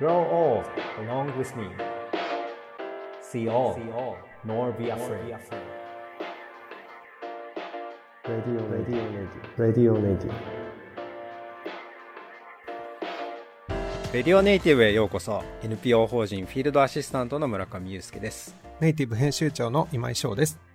Grow old along with me. See all, nor be afraid. Radio, radio, radio, radio, radio. レディオネイティブへようこそ NPO 法人フィールドアシスタントの村上祐介ですネイティブ編集長の今井翔です。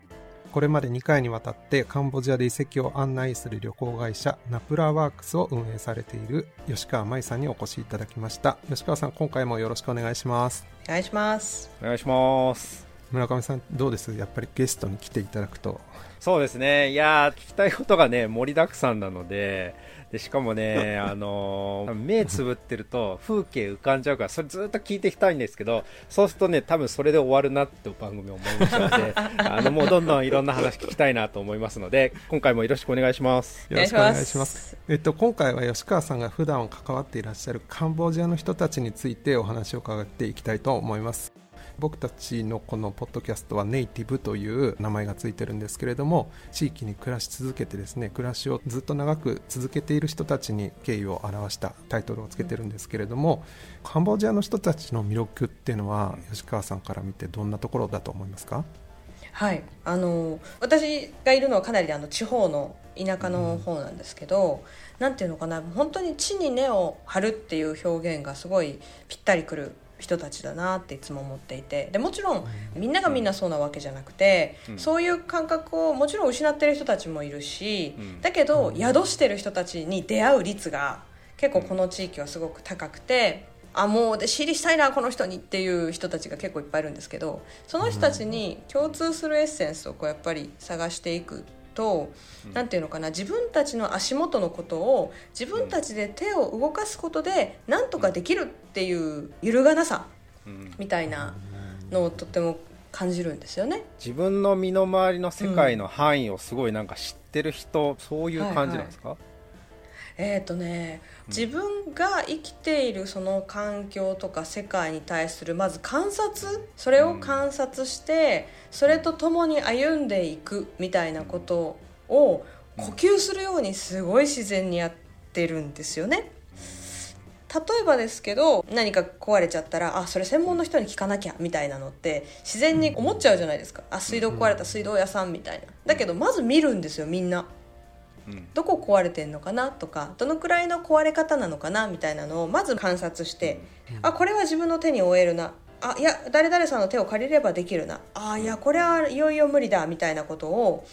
これまで2回にわたってカンボジアで遺跡を案内する旅行会社ナプラワークスを運営されている吉川舞さんにお越しいただきました。吉川さん、今回もよろしくお願いします。お願いします。お願いします村上さん、どうです？やっぱりゲストに来ていただくと。そうですねいやー聞きたいことがね盛りだくさんなのででしかもね あのー目つぶってると風景浮かんじゃうからそれずっと聞いていきたいんですけどそうするとね多分それで終わるなって番組思いましたので あのもうどんどんいろんな話聞きたいなと思いますので今回もよろしくお願いしますよろしくお願いします。えっと、今回は吉川さんが普段関わっていらっしゃるカンボジアの人たちについてお話を伺っていきたいと思います。僕たちのこのポッドキャストはネイティブという名前がついてるんですけれども地域に暮らし続けてですね暮らしをずっと長く続けている人たちに敬意を表したタイトルをつけてるんですけれどもカンボジアの人たちの魅力っていうのは吉川さんから見てどんなところだと思いますか？はい、あの私がいるのはかなりあの地方の田舎の方なんですけど、なんていうのかな本当に地に根を張るっていう表現がすごいぴったりくる人たちだなっていつも思っていて。でもちろんみんながみんなそうなわけじゃなくて、うん。そういう感覚をもちろん失ってる人たちもいるし、うん。だけど宿してる人たちに出会う率が結構この地域はすごく高くて。あもう弟子入りしたいなこの人にっていう人たちが結構いっぱいいるんですけどその人たちに共通するエッセンスをこうやっぱり探していくと、なんていうのかな自分たちの足元のことを自分たちで手を動かすことでなんとかできるっていう揺るがなさうん。みたいなのをとっても感じるんですよね。自分の身の回りの世界の範囲をすごいなんか知ってる人、そういう感じなんですか、えーとね、自分が生きているその環境とか世界に対するまず観察それを観察して、それと共に歩んでいくみたいなことを呼吸するようにすごい自然にやってるんですよね。例えばですけど何か壊れちゃったらあそれ専門の人に聞かなきゃみたいなのって自然に思っちゃうじゃないですか。あ水道壊れた水道屋さんみたいな。だけどまず見るんですよみんな。どこ壊れてんのかなとかどのくらいの壊れ方なのかなみたいなのをまず観察して、あこれは自分の手に負えるな。あいや誰々さんの手を借りればできるな。あいやこれはいよいよ無理だみたいなことを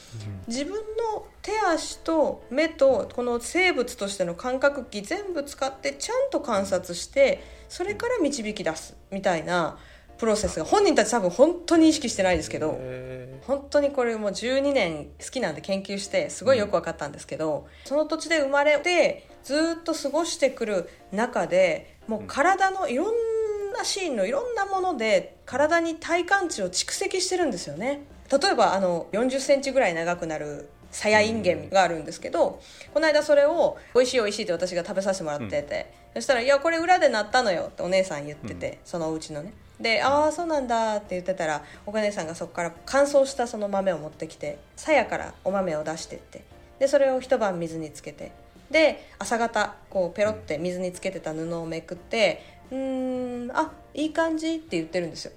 自分の手足と目とこの生物としての感覚器全部使ってちゃんと観察してそれから導き出すみたいなプロセスが本人たち多分本当に意識してないですけど。へ本当にこれもう12年好きなんで研究してすごいよく分かったんですけど、その土地で生まれてずっと過ごしてくる中でもう体のいろんなシーンのいろんなもので体に体感値を蓄積してるんですよね。例えばあの4 0センチぐらい長くなるサヤインゲンがあるんですけど、この間それを「美味しい美味しい」って私が食べさせてもらってて、そしたら「いやこれ裏でなったのよ」ってお姉さん言ってて、そのお家のねで「ああそうなんだ」って言ってたらお姉さんがそこから乾燥したその豆を持ってきてさやからお豆を出してってでそれを一晩水につけてで朝方こうペロって水につけてた布をめくって「うーんあいい感じ」って言ってるんですよ。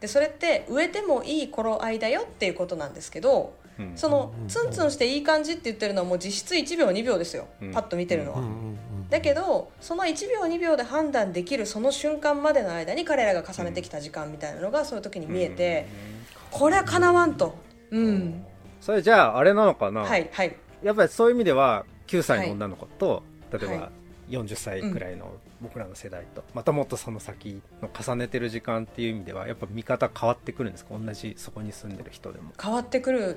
でそれって植えてもいい頃合いだよっていうことなんですけど、うん。そのツンツンしていい感じって言ってるのはもう実質1秒2秒ですよ、うん。パッと見てるのは、うんうんうんだけどその1秒2秒で判断できるその瞬間までの間に彼らが重ねてきた時間みたいなのがそういう時に見えて、これはかなわんと。うん。それじゃああれなのかな、はいはい。やっぱりそういう意味では9歳の女の子と、例えばはい。40歳くらいの僕らの世代と、またもっとその先の重ねてる時間っていう意味ではやっぱ見方変わってくるんですか？同じそこに住んでる人でも。変わってくるん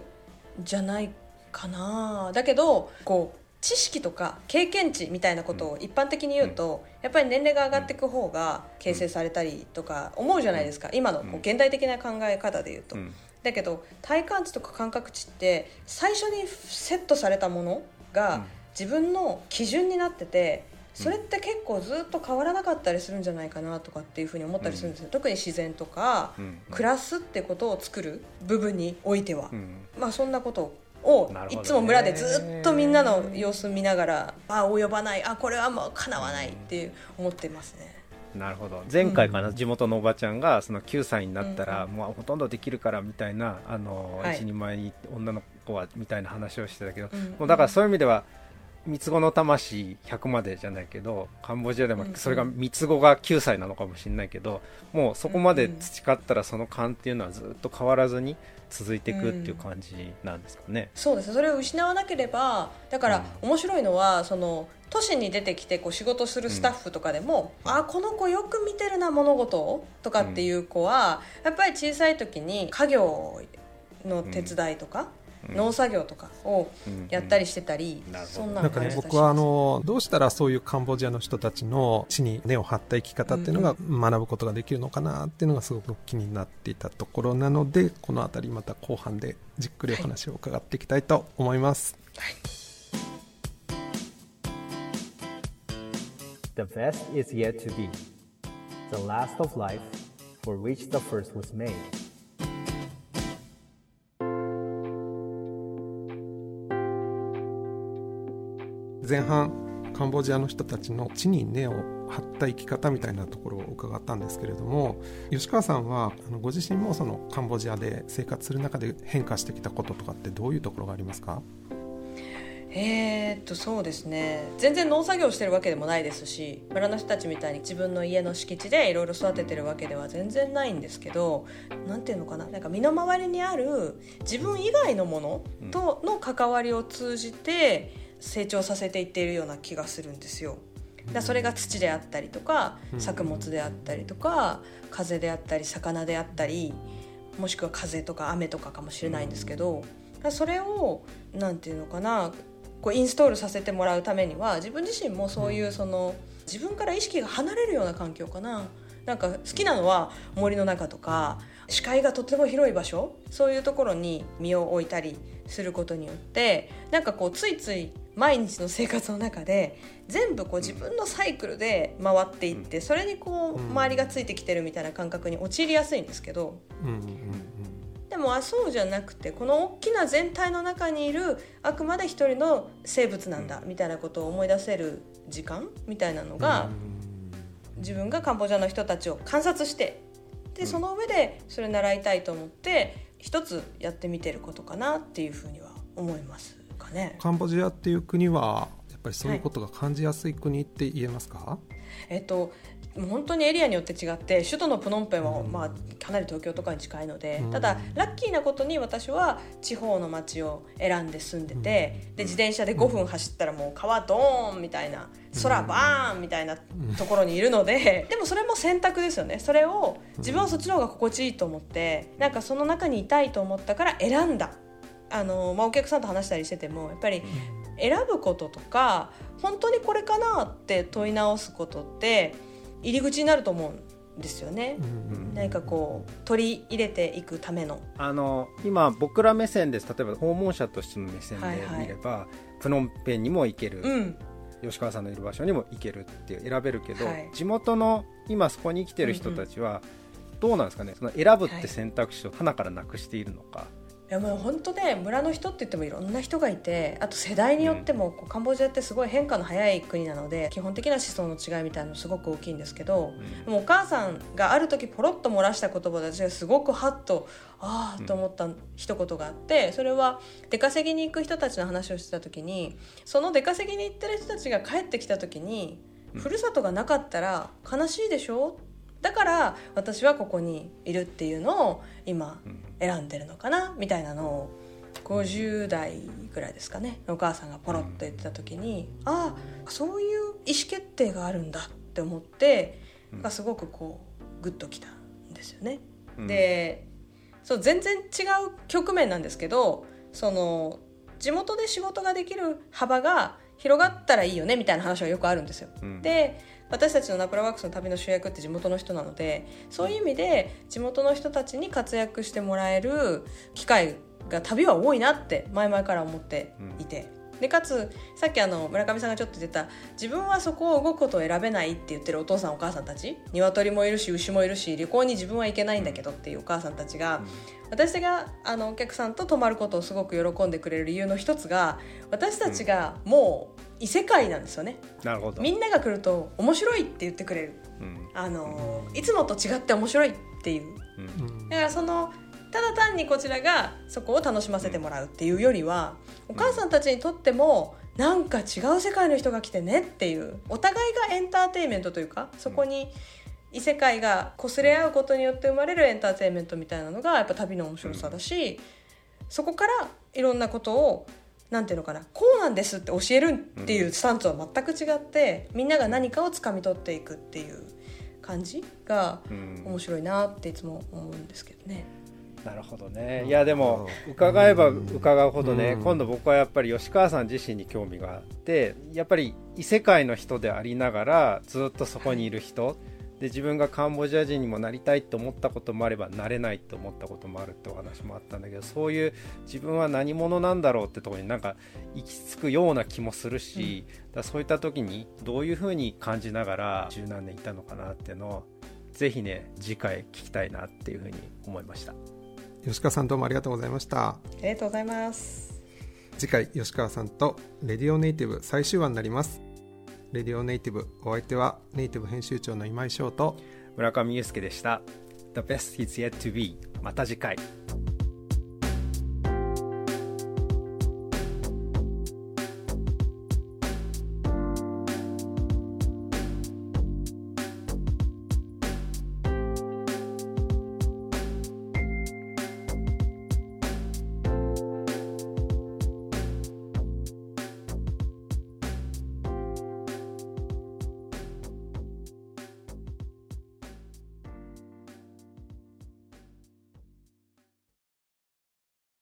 じゃないかな。だけどこう知識とか経験値みたいなことを一般的に言うと、やっぱり年齢が上がっていく方が形成されたりとか思うじゃないですか、今のこう現代的な考え方で言うと、うん。だけど体感値とか感覚値って最初にセットされたものうん。が自分の基準になっててそれって結構ずっと変わらなかったりするんじゃないかなとかっていうふうに思ったりするんですよ、特に自然とか、うん。暮らすってことを作る部分においては、うん。まあそんなことをなるほどね。いつも村でずっとみんなの様子見ながらあ及ばない。あこれはもうかなわないっていう思ってますね。なるほど。前回かな、地元のおばちゃんがその9歳になったら、もうほとんどできるからみたいなあの、はい。一人前に女の子はみたいな話をしてたけど、うん。もうだからそういう意味では三つ子の魂100までじゃないけどカンボジアでもうん。それが三つ子が9歳なのかもしれないけどもうそこまで培ったらその勘っていうのはずっと変わらずに続いていくっていう感じなんですかね。そうです。ねそれを失わなければだから面白いのはその都市に出てきてこう仕事するスタッフとかでも、あこの子よく見てるな物事をとかっていう子は、やっぱり小さい時に家業の手伝いとか、農作業とかをやったりしてたり、なるほどそんななんかね僕はあのどうしたらそういうカンボジアの人たちの地に根を張った生き方っていうのが学ぶことができるのかなっていうのがすごく気になっていたところなのでこの辺りまた後半でじっくりお話を伺っていきたいと思います、The best is yet to be. The last of life for which the first was made. 前半カンボジアの人たちの地に根を張った生き方みたいなところを伺ったんですけれども吉川さんはあのご自身もそのカンボジアで生活する中で変化してきたこととかってどういうところがありますか？えー、っとそうですね。全然農作業してるわけでもないですし村の人たちみたいに自分の家の敷地でいろいろ育ててるわけでは全然ないんですけどなんていうのかな？なんか身の回りにある自分以外のものとの関わりを通じて成長させていっているような気がするんですよ。だそれが土であったりとか作物であったりとか風であったり魚であったりもしくは風とか雨とかかもしれないんですけどそれをなんていうのかなこうインストールさせてもらうためには自分自身もそういうその自分から意識が離れるような環境かな。なんか好きなのは森の中とか視界がとても広い場所そういうところに身を置いたりすることによってなんかこうついつい毎日の生活の中で全部こう自分のサイクルで回っていってそれにこう周りがついてきてるみたいな感覚に陥りやすいんですけど。でもあそうじゃなくてこの大きな全体の中にいるあくまで一人の生物なんだみたいなことを思い出せる時間みたいなのが自分がカンボジアの人たちを観察してでその上でそれ習いたいと思って一つやってみてることかなっていうふうには思います。かね。カンボジアっていう国はやっぱりそういうことが感じやすい国って言えますか、えっと本当にエリアによって違って首都のプノンペンは、まあ、かなり東京とかに近いので、うん。ただラッキーなことに私は地方の町を選んで住んでて、で自転車で5分走ったらもう川ドーンみたいな空バーンみたいなところにいるので、でもそれも選択ですよね。それを自分はそっちの方が心地いいと思ってなんかその中にいたいと思ったから選んだあの、まあ、お客さんと話したりしててもやっぱり選ぶこととか本当にこれかなって問い直すことって入り口になると思うんですよね。何かこう取り入れていくための。あの今僕ら目線です。例えば訪問者としての目線ではいはい。見れば、プノンペンにも行ける、うん、吉川さんのいる場所にも行けるって選べるけど、はい。地元の今そこに生きてる人たちはどうなんですかね。その選ぶって選択肢を花からなくしているのか、いやもう本当ね村の人って言ってもいろんな人がいてあと世代によっても、こうカンボジアってすごい変化の早い国なので基本的な思想の違いみたいなのすごく大きいんですけど、でもお母さんがある時ポロッと漏らした言葉で私がすごくハッとああと思った一言があってそれは出稼ぎに行く人たちの話をしてた時にその出稼ぎに行ってる人たちが帰ってきた時に、ふるさとがなかったら悲しいでしょ？だから私はここにいるっていうのを今選んでるのかなみたいなのを50代ぐらいですかねお母さんがポロッと言ってた時に、ああそういう意思決定があるんだって思って、がすごくこうグッときたんですよね。うん。でそう全然違う局面なんですけどその地元で仕事ができる幅が広がったらいいよねみたいな話はよくあるんですよ。うん。で私たちのナプラワークスの旅の主役って地元の人なのでそういう意味で地元の人たちに活躍してもらえる機会が旅は多いなって前々から思っていて、でかつさっきあの村上さんがちょっと言ってた自分はそこを動くことを選べないって言ってるお父さんお母さんたち鶏もいるし牛もいるし旅行に自分は行けないんだけどっていうお母さんたちが、私があのお客さんと泊まることをすごく喜んでくれる理由の一つが私たちがもう異世界なんですよね、なるほど。みんなが来ると面白いって言ってくれる。うん。あのいつもと違って面白いっていう。うんうん。だからそのただ単にこちらがそこを楽しませてもらうっていうよりはお母さんたちにとってもなんか違う世界の人が来てねっていうお互いがエンターテインメントというかそこに異世界が擦れ合うことによって生まれるエンターテインメントみたいなのがやっぱ旅の面白さだしそこからいろんなことをなんていうのかなこうなんですって教えるっていうスタンスは全く違ってみんなが何かをつかみ取っていくっていう感じがうん。面白いなっていつも思うんですけどね。なるほどね。いやでも伺えば伺うほどね、うん。今度僕はやっぱり吉川さん自身に興味があってやっぱり異世界の人でありながらずっとそこにいる人。で自分がカンボジア人にもなりたいと思ったこともあればなれないと思ったこともあるってお話もあったんだけどそういう自分は何者なんだろうってところになんか行き着くような気もするし、だからそういった時にどういうふうに感じながら十何年いたのかなっていうのをぜひね次回聞きたいなっていうふうに思いました。吉川さんどうもありがとうございましたありがとうございます。次回吉川さんとレディオネイティブ最終話になりますレディオネイティブお相手はネイティブ編集長の今井翔と村上祐介でした。The best is yet to be. また次回。